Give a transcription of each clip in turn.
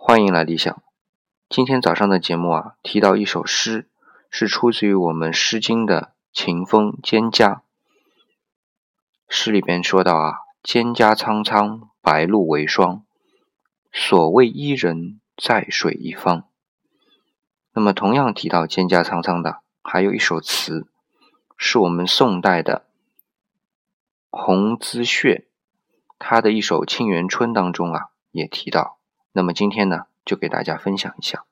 欢迎来理想。今天早上的节目啊，提到一首诗，是出自于我们《诗经》的《秦风·蒹葭》。诗里边说到啊，“蒹葭苍苍，白露为霜。所谓伊人，在水一方。”那么，同样提到蒹葭苍苍的，还有一首词，是我们宋代的洪资穴，他的一首《沁园春》当中啊，也提到。那么今天呢，就给大家分享一下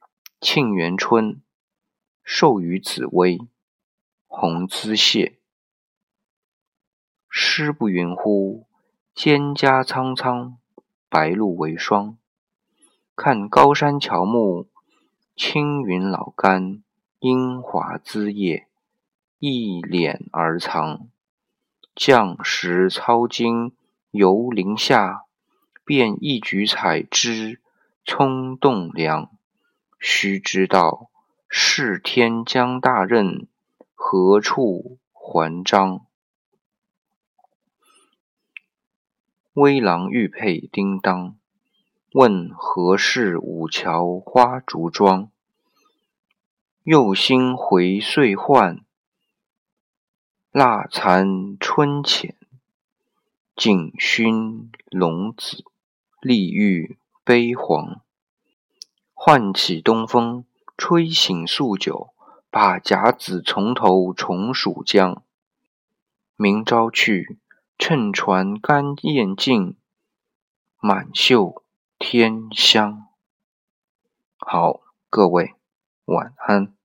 《沁园春·授予紫薇》红姿谢。诗不云乎，蒹葭苍苍，白露为霜。看高山乔木，青云老干，英华滋叶，一敛而藏。将识操经游林下。便一举采之，葱栋梁。须知道，是天将大任，何处还章？微郎玉佩叮当，问何事五桥花烛妆？又新回岁换，蜡残春浅，锦熏笼子。丽玉悲黄，唤起东风，吹醒宿酒，把甲子从头重数江。明朝去，乘船干雁尽，满袖天香。好，各位晚安。